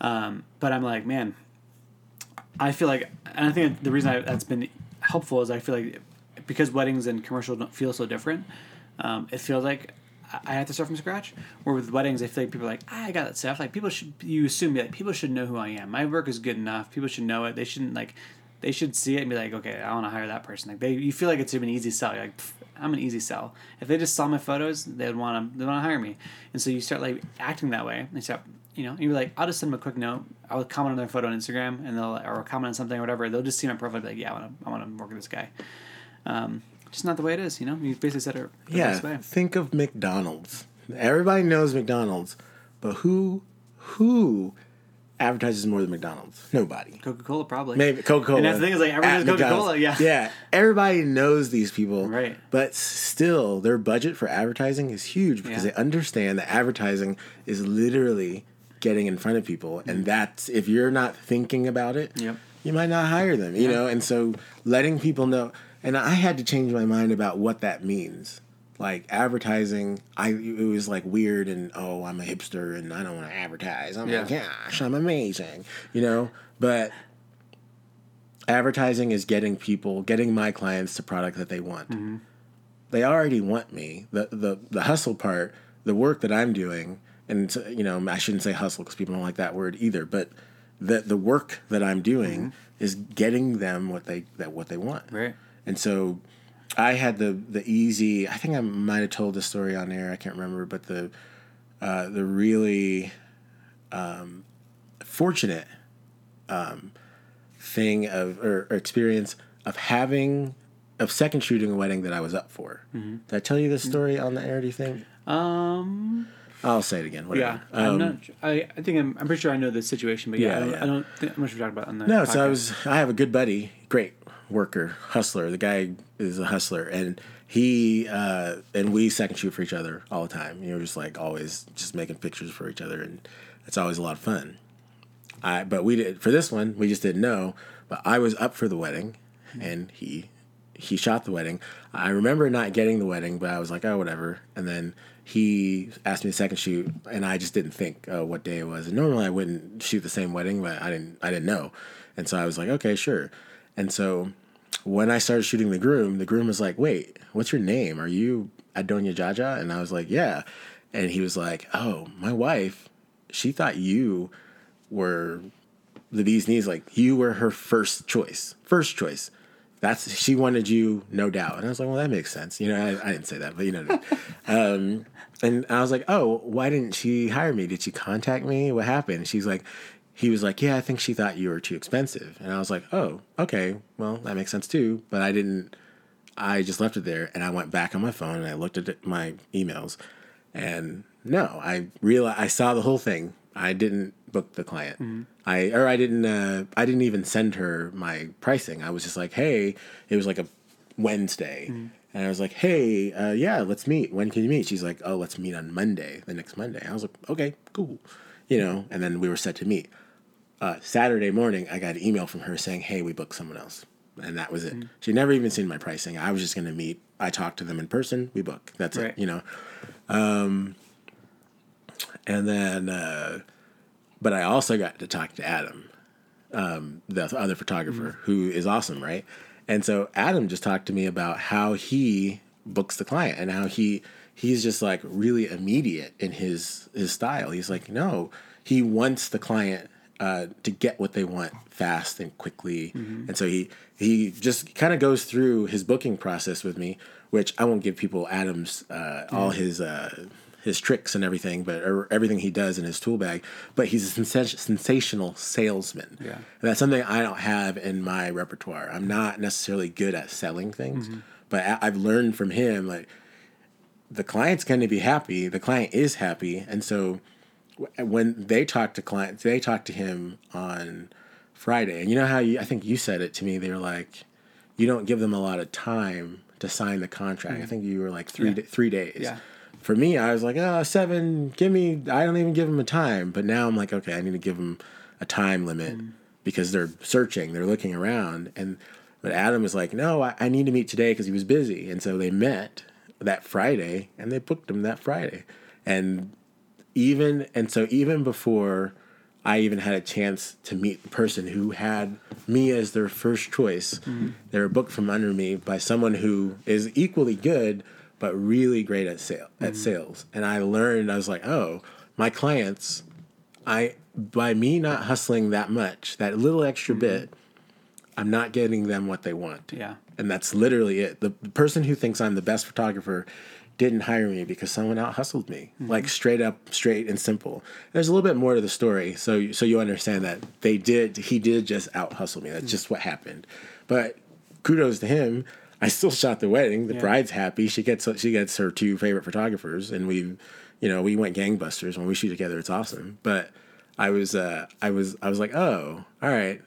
um, but i'm like man i feel like and i think the reason I, that's been helpful is i feel like because weddings and commercial don't feel so different um, it feels like I- have to start from scratch. Where with weddings, I feel like people are like, "Ah, I got that stuff. Like people should, you assume like people should know who I am. My work is good enough. People should know it. They shouldn't like, they should see it and be like, okay, I want to hire that person. Like they, you feel like it's an easy sell. You're like, "Pff, I'm an easy sell. If they just saw my photos, they'd want to, they want to hire me. And so you start like acting that way. And start, you know, you're like, I'll just send them a quick note. I'll comment on their photo on Instagram, and they'll or comment on something or whatever. They'll just see my profile, like, yeah, I want to, I want to work with this guy. Um, just not the way it is, you know. You basically said it Yeah, think of McDonald's. Everybody knows McDonald's, but who who advertises more than McDonald's? Nobody. Coca Cola probably. Maybe Coca Cola. And that's the thing is like everyone knows Coca Cola. Yeah. Yeah. Everybody knows these people. Right. But still, their budget for advertising is huge because Yeah. they understand that advertising is literally getting in front of people, and mm. that's if you're not thinking about it, Yep. you might not hire them. You Yeah. know, and so letting people know, and I had to change my mind about what that means. Like advertising, I it was like weird and oh I'm a hipster and I don't want to advertise. I'm like gosh I'm amazing, you know. But advertising is getting people, getting my clients the product that they want. Mm-hmm. They already want me. The the the hustle part, the work that I'm doing, and you know I shouldn't say hustle because people don't like that word either. But the the work that I'm doing mm-hmm. is getting them what they that what they want. Right. And so I had the the easy. I think I might have told the story on air. I can't remember, but the uh, the really um, fortunate um, thing of or, or experience of having of second shooting a wedding that I was up for. Did I tell you this story on the air? Do you think? Um. I'll say it again. Yeah. I'm Um, not. I. I think I'm. I'm pretty sure I know the situation, but yeah, Yeah, I don't. yeah. I don't think I'm not sure we talked about on the. No, so I was. I have a good buddy, great worker, hustler. The guy is a hustler, and he uh, and we second shoot for each other all the time. You know, just like always, just making pictures for each other, and it's always a lot of fun. I but we did for this one. We just didn't know. But I was up for the wedding, and he he shot the wedding. I remember not getting the wedding, but I was like, oh, whatever. And then he asked me to second shoot, and I just didn't think uh, what day it was. And normally I wouldn't shoot the same wedding, but I didn't. I didn't know, and so I was like, okay, sure. And so when I started shooting the groom, the groom was like, wait, what's your name? Are you Adonia Jaja? And I was like, yeah. And he was like, oh, my wife, she thought you were the bee's knees. Like you were her first choice, first choice. That's she wanted you, no doubt. And I was like, well, that makes sense. You know, I, I didn't say that, but you know. um, and I was like, oh, why didn't she hire me? Did she contact me? What happened? She's like, he was like, yeah, I think she thought you were too expensive. And I was like, oh, okay, well, that makes sense too. But I didn't. I just left it there, and I went back on my phone and I looked at my emails, and no, I realized I saw the whole thing. I didn't book the client. I or I didn't. Uh, I didn't even send her my pricing. I was just like, hey, it was like a Wednesday, and I was like, hey, uh, yeah, let's meet. When can you meet? She's like, oh, let's meet on Monday, the next Monday. I was like, okay, cool, you know. And then we were set to meet. Uh, Saturday morning, I got an email from her saying, hey, we booked someone else, and that was it. She never even seen my pricing. I was just gonna meet. I talked to them in person. We book. That's Right. it. You know. Um, and then, uh, but I also got to talk to Adam, um, the other photographer, who is awesome, right? And so Adam just talked to me about how he books the client and how he he's just like really immediate in his his style. He's like, no, he wants the client uh, to get what they want fast and quickly, and so he he just kind of goes through his booking process with me, which I won't give people Adam's uh, all his. Uh, his tricks and everything, but or everything he does in his tool bag. But he's a sens- sensational salesman. Yeah. and that's something I don't have in my repertoire. I'm not necessarily good at selling things, but I- I've learned from him like the client's going to be happy. The client is happy, and so when they talk to clients, they talk to him on Friday. And you know how you, I think you said it to me. They were like, you don't give them a lot of time to sign the contract. I think you were like three Yeah. da- three days Yeah. for me, I was like, oh, seven, give me, I don't even give them a time. But now I'm like, okay, I need to give them a time limit mm. because they're searching, they're looking around. And, but Adam was like, no, I, I need to meet today because he was busy. And so they met that Friday and they booked him that Friday. And even, and so even before I even had a chance to meet the person who had me as their first choice. Mm-hmm. They were booked from under me by someone who is equally good, but really great at sale at mm-hmm. sales. And I learned I was like, oh, my clients, I by me not hustling that much, that little extra mm-hmm. bit, I'm not getting them what they want. Yeah. And that's literally it. The, the person who thinks I'm the best photographer didn't hire me because someone out hustled me, mm-hmm. like straight up, straight and simple. There's a little bit more to the story, so so you understand that they did. He did just out hustle me. That's mm-hmm. just what happened. But kudos to him. I still shot the wedding. The yeah. bride's happy. She gets she gets her two favorite photographers, and we, you know, we went gangbusters when we shoot together. It's awesome. But I was uh, I was I was like, oh, all right.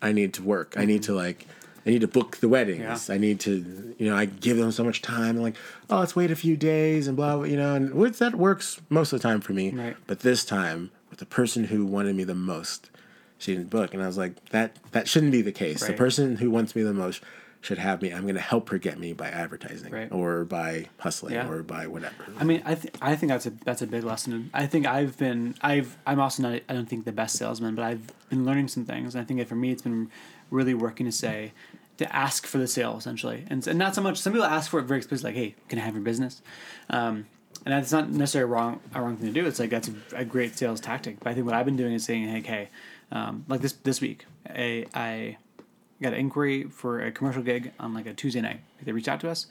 I need to work. Mm-hmm. I need to like I need to book the weddings. Yeah. I need to, you know, I give them so much time. I'm like, oh, let's wait a few days and blah, blah you know, and that works most of the time for me. Right. But this time, with the person who wanted me the most, she didn't book, and I was like, that that shouldn't be the case. Right. The person who wants me the most should have me. I'm going to help her get me by advertising right. or by hustling yeah. or by whatever. I mean, I th- I think that's a that's a big lesson. I think I've been I've I'm also not I don't think the best salesman, but I've been learning some things. And I think for me, it's been really working to say to ask for the sale essentially, and, and not so much. Some people ask for it very explicitly, like, "Hey, can I have your business?" Um, and that's not necessarily wrong a wrong thing to do. It's like that's a, a, great sales tactic. But I think what I've been doing is saying, "Hey, hey, um, like this this week, a, I got an inquiry for a commercial gig on like a Tuesday night. They reached out to us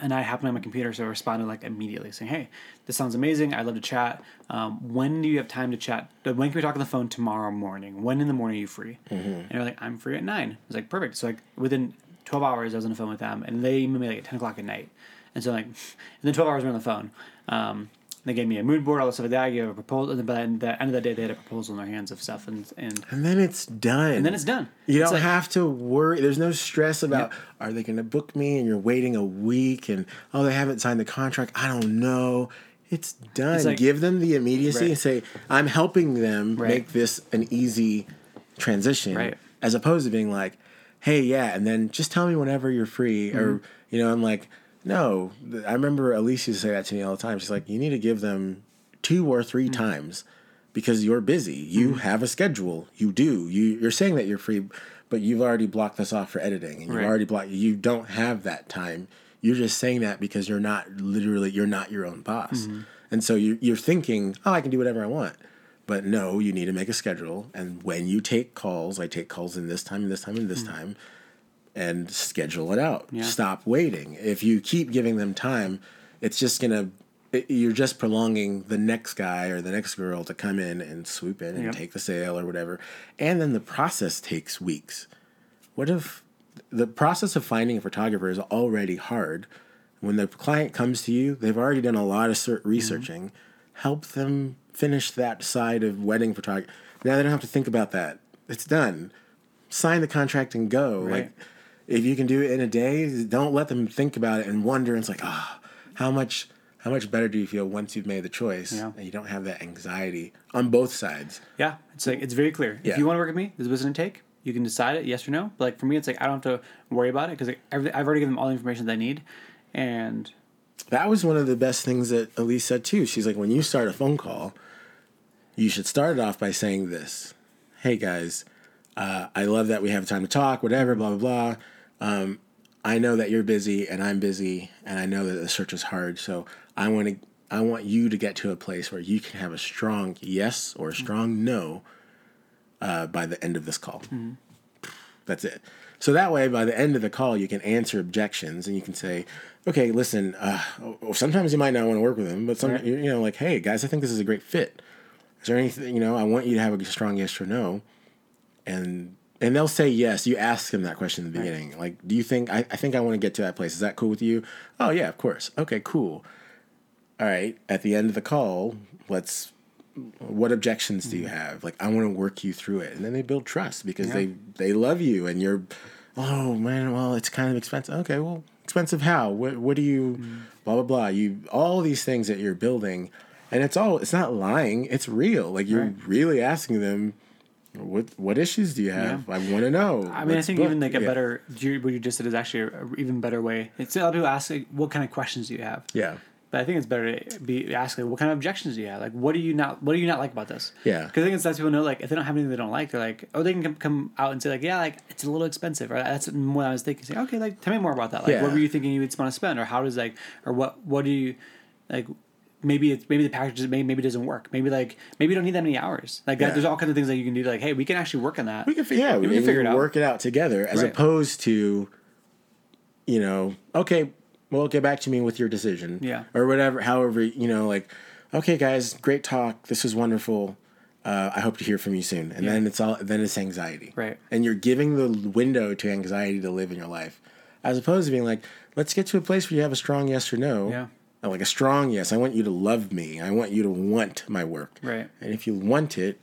and I happened on my computer, so I responded like immediately saying, "Hey, this sounds amazing. I'd love to chat. Um, when do you have time to chat? When can we talk on the phone tomorrow morning? When in the morning are you free?" Mm-hmm. And they're like, "I'm free at 9. I was like, "Perfect." So like within twelve hours, I was on the phone with them, and they emailed me like at ten o'clock at night. And so like, and then twelve hours we're on the phone. Um, they gave me a mood board, all the stuff like that. I gave a proposal, and by the end of the day, they had a proposal in their hands of stuff, and and and then it's done. And then it's done. You it's don't like, have to worry. There's no stress about are they going to book me, and you're waiting a week, and oh, they haven't signed the contract. I don't know. It's done. It's like, Give them the immediacy right. and say, I'm helping them right. make this an easy transition, right. as opposed to being like, hey, yeah, and then just tell me whenever you're free, mm-hmm. or you know, I'm like no, I remember Alicia say that to me all the time. She's like, you need to give them two or 3 mm-hmm. times because you're busy. You mm-hmm. have a schedule. You do. You you're saying that you're free, but you've already blocked this off for editing, and you've right. already blocked. You don't have that time. You're just saying that because you're not literally you're not your own boss, mm-hmm. and so you you're thinking, oh, I can do whatever I want. But no, you need to make a schedule, and when you take calls, I take calls in this time, and this time, and this mm-hmm. time and schedule it out. Yeah. Stop waiting. If you keep giving them time, it's just going to you're just prolonging the next guy or the next girl to come in and swoop in and yep. take the sale or whatever. And then the process takes weeks. What if the process of finding a photographer is already hard? When the client comes to you, they've already done a lot of mm-hmm. researching. Mm-hmm. Help them finish that side of wedding photography. Now they don't have to think about that. It's done. Sign the contract and go. Right. Like if you can do it in a day, don't let them think about it and wonder. It's like, ah, oh, how much how much better do you feel once you've made the choice yeah. and you don't have that anxiety on both sides? Yeah, it's like it's very clear. Yeah. If you want to work with me, this is going to take. You can decide it, yes or no. But like for me, it's like I don't have to worry about it because like, I've, I've already given them all the information that I need, and that was one of the best things that Elise said too. She's like, when you start a phone call, you should start it off by saying this: "Hey guys, uh, I love that we have time to talk. Whatever, blah blah blah." Um, I know that you're busy and I'm busy, and I know that the search is hard. So I want to, I want you to get to a place where you can have a strong yes or a strong no uh, by the end of this call. Mm-hmm. That's it. So that way, by the end of the call, you can answer objections and you can say, "Okay, listen. Uh, sometimes you might not want to work with them, but some, right. you know, like, hey, guys, I think this is a great fit. Is there anything, you know, I want you to have a strong yes or no, and and they'll say yes. You ask them that question in the beginning. Right. Like, do you think I, I think I want to get to that place? Is that cool with you? Oh yeah, of course. Okay, cool. All right. At the end of the call, let's what objections do you mm-hmm. have? Like, I want to work you through it. And then they build trust because yeah. they they love you and you're oh man, well it's kind of expensive. Okay, well expensive how? What what do you Mm-hmm. blah blah blah. You all these things that you're building, and it's all it's not lying. It's real. Like you're Right. really asking them. What what issues do you have? I want to know. I mean, I Let's think book. even like a Yeah. better you- what you just said is actually a, a even better way. It's a lot of people ask like, what kind of questions do you have, yeah but I think it's better to be asking what kind of objections do you have. Like, what do you not what do you not like about this? Yeah. because I think it's lets people know like if they don't have anything they don't like, they're like, oh, they can come, come out and say like, yeah, like it's a little expensive, or that's what I was thinking. Say, okay, like tell me more about that. Like, Yeah. what were you thinking you would want to spend, or how does like, or what what do you like? Maybe it's maybe the package maybe maybe it doesn't work. Maybe like maybe you don't need that many hours. Like Yeah. that, there's all kinds of things that you can do. Like hey, we can actually work on that. we can fi- yeah we, can figure it out. work it out together as Right. opposed to you know okay well get back to me with your decision Yeah. or whatever however you know like okay guys great talk this was wonderful uh, I hope to hear from you soon and then it's all then it's anxiety Right. and you're giving the window to anxiety to live in your life as opposed to being like let's get to a place where you have a strong yes or no Yeah. Like a strong yes I want you to love me I want you to want my work Right. and if you want it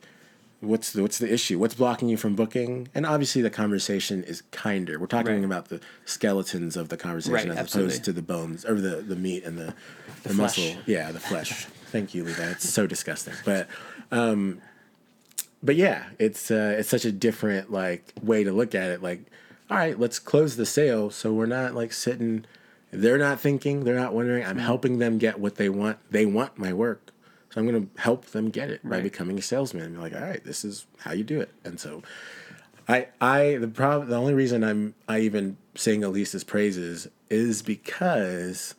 what's the, what's the issue? What's blocking you from booking? And obviously, the conversation is kinder. We're talking Right. about the skeletons of the conversation Right, as absolutely. opposed to the bones or the, the meat and the, the, flesh. muscle. Yeah, the flesh. Thank you, Levi. It's so disgusting. But um, but yeah, it's uh, it's such a different like way to look at it. Like, all right, let's close the sale so we're not like sitting. They're not thinking. They're not wondering. Mm-hmm. I'm helping them get what they want. They want my work. So I'm going to help them get it by becoming a salesman. Be like, all right, this is how you do it. And so, I I the problem the only reason I'm I even sing Elisa's praises is because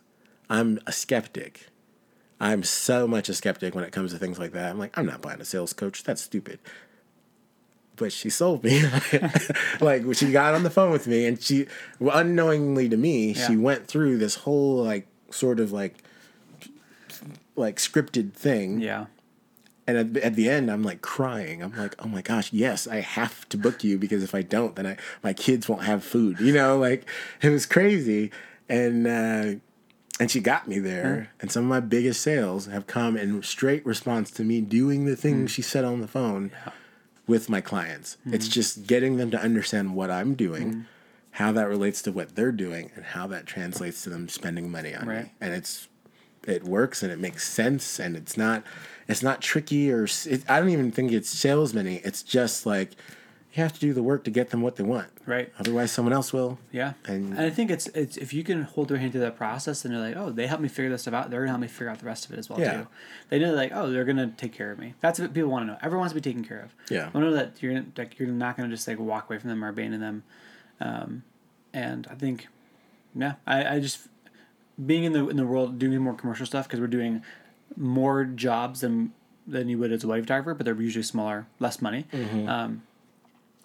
I'm a skeptic. I'm so much a skeptic when it comes to things like that. I'm like, I'm not buying a sales coach. That's stupid. But she sold me. like she got on the phone with me and she unknowingly to me, she went through this whole like sort of like like scripted thing. Yeah. And at, at the end, I'm like crying. I'm like, oh my gosh, yes, I have to book you because if I don't, then I my kids won't have food. You know, like it was crazy, and uh, and she got me there. And some of my biggest sales have come in straight response to me doing the things she said on the phone with my clients. It's hmm. just getting them to understand what I'm doing, hmm. how that relates to what they're doing, and how that translates to them spending money on me. And it's it works and it makes sense and it's not it's not tricky or it, I don't even think it's salesman It's just like you have to do the work to get them what they want. Right. Otherwise, someone else will. Yeah, And- and, I think it's it's if you can hold their hand through that process, then they're like, oh, they helped me figure this stuff out. They're gonna help me figure out the rest of it as well Yeah. too. They know like, oh, they're gonna take care of me. That's what people want to know. Everyone wants to be taken care of. Yeah. I know that you're gonna, like you're not gonna just like walk away from them or abandon them. Um, and I think, yeah, I, I just being in the in the world doing more commercial stuff because we're doing more jobs than than you would as a wedding photographer, but they're usually smaller, less money. Um,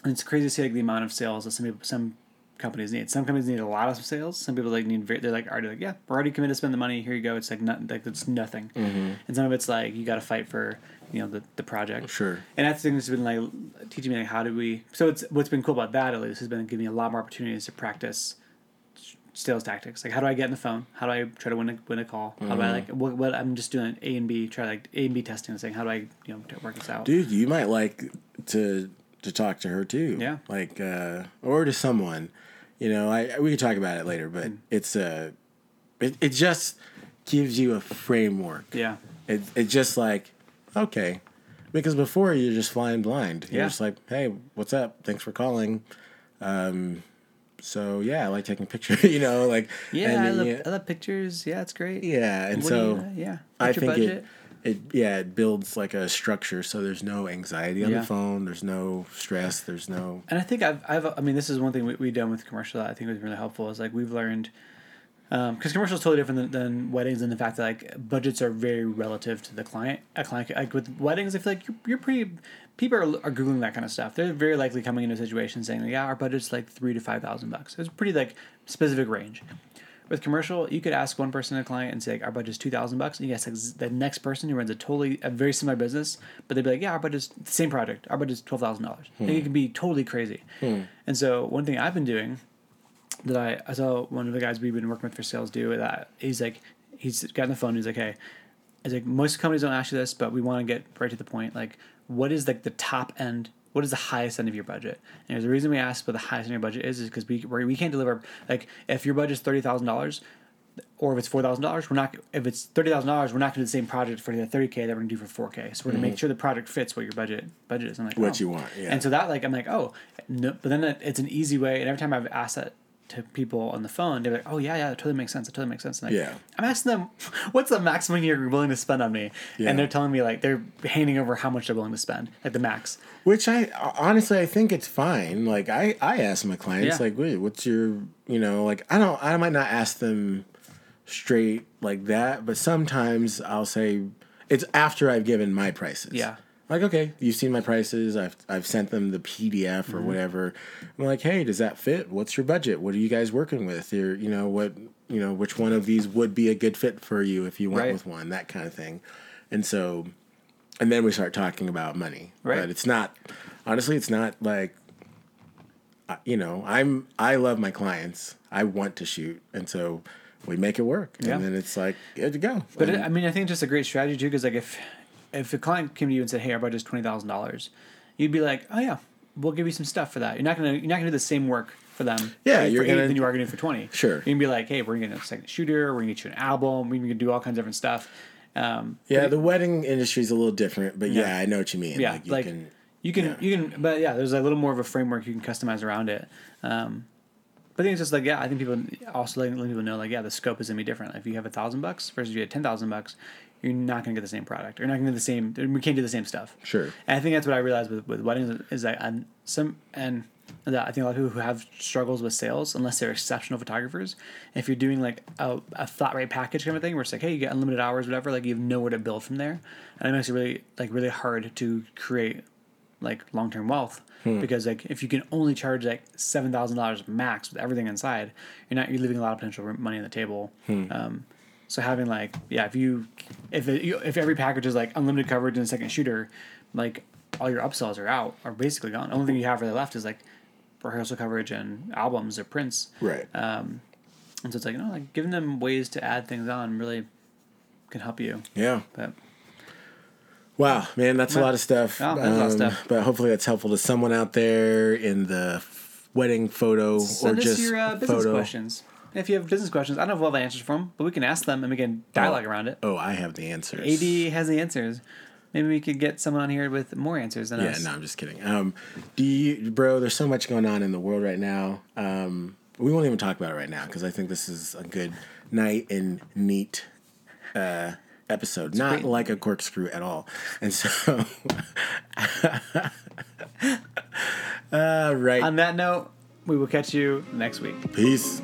and it's crazy to see like the amount of sales that some people, some companies need. Some companies need a lot of sales. Some people like need very, they're like already like yeah we're already committed to spend the money. Here you go. It's like not like it's nothing. Mm-hmm. And some of it's like you got to fight for you know the the project. Sure. And that's the thing that's been like teaching me like how do we. So it's what's been cool about that at least has been giving me a lot more opportunities to practice sales tactics. Like how do I get in the phone? How do I try to win a win a call? How do I like mm-hmm. what, what I'm just doing A and B try like A and B testing and saying how do I you know work this out? Dude, you might like to to talk to her too. Yeah. Like uh or to someone. You know, I we could talk about it later, but it's uh it, it just gives you a framework. Yeah. It it just like okay. Because before you're just flying blind. You're Yeah. just like, hey, what's up? Thanks for calling. Um, so yeah, I like taking pictures. you know, like Yeah, and I love, you- I love pictures. Yeah, it's great. yeah, and What so you- yeah, I What's your think budget? it, it yeah it builds like a structure. So there's no anxiety on Yeah. the phone. There's no stress. There's no and I think I've, I've I mean this is one thing we, we've done with commercial that I think was really helpful is like we've learned um, because commercial is totally different than, than weddings and the fact that like budgets are very relative to the client a client like with weddings I feel like you're, you're pretty people are, are googling that kind of stuff they're very likely coming into a situation saying yeah our budget's like three to five thousand bucks it's pretty like specific range with commercial, you could ask one person, a client, and say, like, "Our budget's two thousand bucks," and you ask the next person who runs a totally a very similar business, but they'd be like, "Yeah, our budget's the same project. Our budget's twelve thousand dollars." Think hmm. it can be totally crazy. Hmm. And so, one thing I've been doing that I, I saw one of the guys we've been working with for sales do that he's like he's got on the phone he's like hey he's like most companies don't ask you this but we want to get right to the point like what is like the top end what is the highest end of your budget? And there's a reason we ask what the highest end of your budget is, is because we we can't deliver like if your budget's thirty thousand dollars, or if it's four thousand dollars, we're not. If it's thirty thousand dollars, we're not going to do the same project for the thirty k that we're going to do for four k. So we're going to make mm. sure the project fits what your budget budget is. I'm like. What oh. you want, yeah. And so that like I'm like, oh, no, but then it's an easy way. And every time I've asked that to people on the phone, they're like, oh yeah, yeah, that totally makes sense. It totally makes sense. And like, Yeah. I'm asking them, what's the maximum you're willing to spend on me? Yeah. And they're telling me like they're handing over how much they're willing to spend, like the max. Which I honestly I think it's fine. Like I I ask my clients Yeah. like, wait, what's your you know like I don't I might not ask them straight like that, but sometimes I'll say it's after I've given my prices. Yeah. Like okay, you've seen my prices. I've I've sent them the PDF Mm-hmm. or whatever. I'm like, hey, does that fit? What's your budget? What are you guys working with? Or you know what you know which one of these would be a good fit for you if you went Right. with one that kind of thing. And so, and then we start talking about money. Right. But it's not honestly, it's not like you know i'm i love my clients i want to shoot and so we make it work Yeah. and then it's like good to go But And- it, I mean, I think it's just a great strategy too, because like if if a client came to you and said, "Hey, our budget's twenty thousand dollars," you'd be like, "Oh yeah, we'll give you some stuff for that." You're not gonna you're not gonna do the same work for them. Yeah, you're gonna- than you are gonna do for twenty. Sure. You can be like, "Hey, we're gonna get a second shooter. We're gonna get you an album. We're gonna do all kinds of different stuff." Um, yeah the wedding industry is a little different but yeah, Yeah. i know what you mean yeah, like like, you can you can yeah. you can, but yeah, there's a little more of a framework you can customize around it. Um, but I think it's just like yeah, I think people also letting, letting people know like yeah, the scope is gonna be different. Like If you have a thousand bucks versus you had ten thousand bucks, you're not gonna get the same product. You're not gonna get the same. We can't do the same stuff. Sure. And I think that's what I realized with, with weddings is that and some and that I think a lot of people who have struggles with sales, unless they're exceptional photographers, if you're doing like a, a flat rate package kind of thing, where it's like, hey, you get unlimited hours, whatever, like you have nowhere to build from there, and it makes it really like really hard to create like long term wealth because like if you can only charge like seven thousand dollars max with everything inside, you're not you're leaving a lot of potential money on the table. Um, so having like yeah, if you if it, you, if every package is like unlimited coverage and a second shooter, like all your upsells are out are basically gone. The only thing you have really left is like rehearsal coverage and albums or prints. right Um, And so it's like you know like giving them ways to add things on really can help you. yeah But wow man that's a lot of stuff Um, Yeah, that's a lot of stuff. but hopefully that's helpful to someone out there in the wedding photo send or us just your uh, business photo questions. If you have business questions, I don't know if we'll have answers for them, but we can ask them and we can dialogue around it. oh i have the answers AD has the answers. Maybe we could get someone on here with more answers than Yeah, us. Yeah, no, I'm just kidding. Um, do you, bro? There's so much going on in the world right now. Um, we won't even talk about it right now because I think this is a good night and neat uh, episode. Not great. like a corkscrew at all. And so, uh, right. On that note, we will catch you next week. Peace.